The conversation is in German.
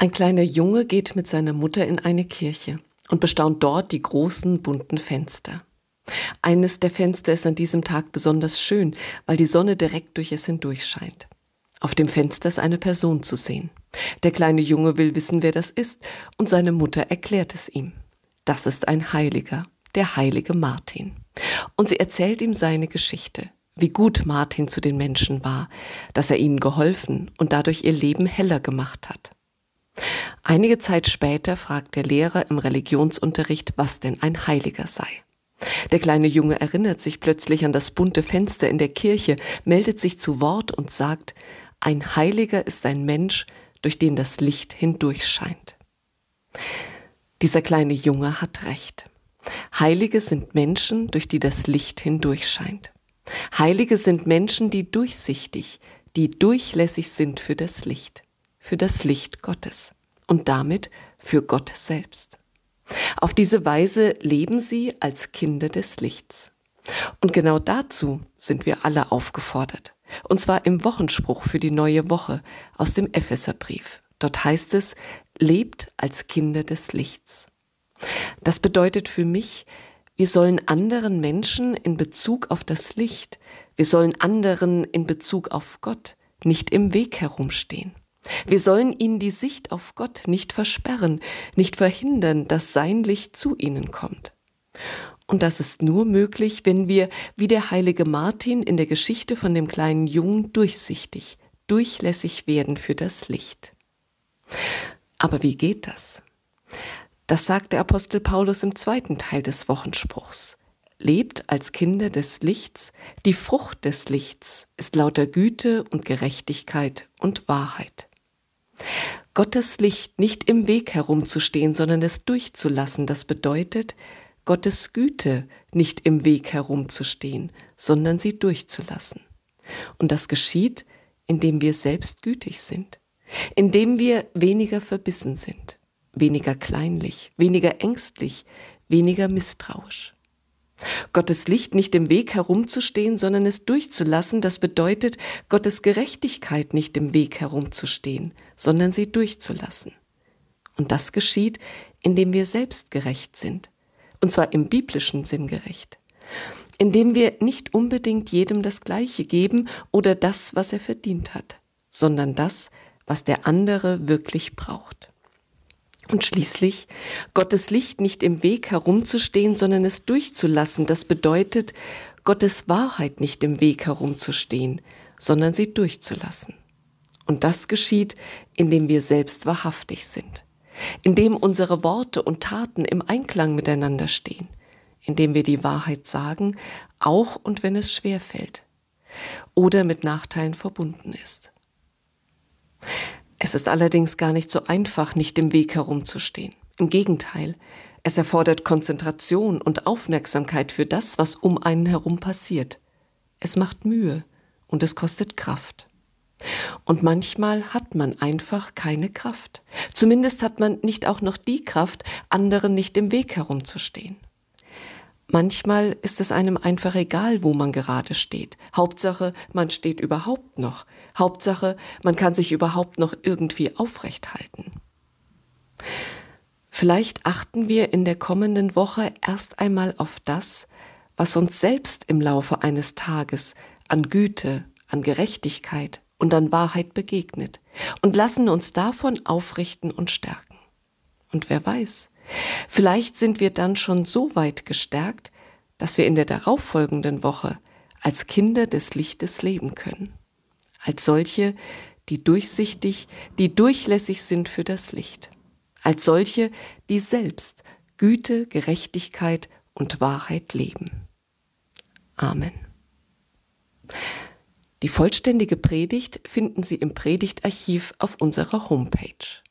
Ein kleiner Junge geht mit seiner Mutter in eine Kirche und bestaunt dort die großen bunten Fenster. Eines der Fenster ist an diesem Tag besonders schön, weil die Sonne direkt durch es hindurch scheint. Auf dem Fenster ist eine Person zu sehen. Der kleine Junge will wissen, wer das ist, und seine Mutter erklärt es ihm. Das ist ein Heiliger, der heilige Martin. Und sie erzählt ihm seine Geschichte, wie gut Martin zu den Menschen war, dass er ihnen geholfen und dadurch ihr Leben heller gemacht hat. Einige Zeit später fragt der Lehrer im Religionsunterricht, was denn ein Heiliger sei. Der kleine Junge erinnert sich plötzlich an das bunte Fenster in der Kirche, meldet sich zu Wort und sagt, ein Heiliger ist ein Mensch, durch den das Licht hindurchscheint. Dieser kleine Junge hat recht. Heilige sind Menschen, durch die das Licht hindurchscheint. Heilige sind Menschen, die durchsichtig, die durchlässig sind für das Licht für das Licht Gottes und damit für Gott selbst. Auf diese Weise leben sie als Kinder des Lichts. Und genau dazu sind wir alle aufgefordert. Und zwar im Wochenspruch für die neue Woche aus dem Epheserbrief. Dort heißt es, lebt als Kinder des Lichts. Das bedeutet für mich, wir sollen anderen Menschen in Bezug auf das Licht, wir sollen anderen in Bezug auf Gott nicht im Weg herumstehen. Wir sollen ihnen die Sicht auf Gott nicht versperren, nicht verhindern, dass sein Licht zu ihnen kommt. Und das ist nur möglich, wenn wir, wie der heilige Martin in der Geschichte von dem kleinen Jungen, durchsichtig, durchlässig werden für das Licht. Aber wie geht das? Das sagt der Apostel Paulus im zweiten Teil des Wochenspruchs. Lebt als Kinder des Lichts, die Frucht des Lichts ist lauter Güte und Gerechtigkeit und Wahrheit. Gottes Licht nicht im Weg herumzustehen, sondern es durchzulassen, das bedeutet, Gottes Güte nicht im Weg herumzustehen, sondern sie durchzulassen. Und das geschieht, indem wir selbst gütig sind, indem wir weniger verbissen sind, weniger kleinlich, weniger ängstlich, weniger misstrauisch. Gottes Licht nicht im Weg herumzustehen, sondern es durchzulassen, das bedeutet, Gottes Gerechtigkeit nicht im Weg herumzustehen, sondern sie durchzulassen. Und das geschieht, indem wir selbst gerecht sind, und zwar im biblischen Sinn gerecht, indem wir nicht unbedingt jedem das Gleiche geben oder das, was er verdient hat, sondern das, was der andere wirklich braucht. Und schließlich Gottes Licht nicht im Weg herumzustehen, sondern es durchzulassen. Das bedeutet, Gottes Wahrheit nicht im Weg herumzustehen, sondern sie durchzulassen. Und das geschieht, indem wir selbst wahrhaftig sind, indem unsere Worte und Taten im Einklang miteinander stehen, indem wir die Wahrheit sagen, auch und wenn es schwer fällt oder mit Nachteilen verbunden ist. Es ist allerdings gar nicht so einfach, nicht im Weg herumzustehen. Im Gegenteil, es erfordert Konzentration und Aufmerksamkeit für das, was um einen herum passiert. Es macht Mühe und es kostet Kraft. Und manchmal hat man einfach keine Kraft. Zumindest hat man nicht auch noch die Kraft, anderen nicht im Weg herumzustehen. Manchmal ist es einem einfach egal, wo man gerade steht. Hauptsache, man steht überhaupt noch. Hauptsache, man kann sich überhaupt noch irgendwie aufrecht halten. Vielleicht achten wir in der kommenden Woche erst einmal auf das, was uns selbst im Laufe eines Tages an Güte, an Gerechtigkeit und an Wahrheit begegnet und lassen uns davon aufrichten und stärken. Und wer weiß, Vielleicht sind wir dann schon so weit gestärkt, dass wir in der darauffolgenden Woche als Kinder des Lichtes leben können. Als solche, die durchsichtig, die durchlässig sind für das Licht. Als solche, die selbst Güte, Gerechtigkeit und Wahrheit leben. Amen. Die vollständige Predigt finden Sie im Predigtarchiv auf unserer Homepage.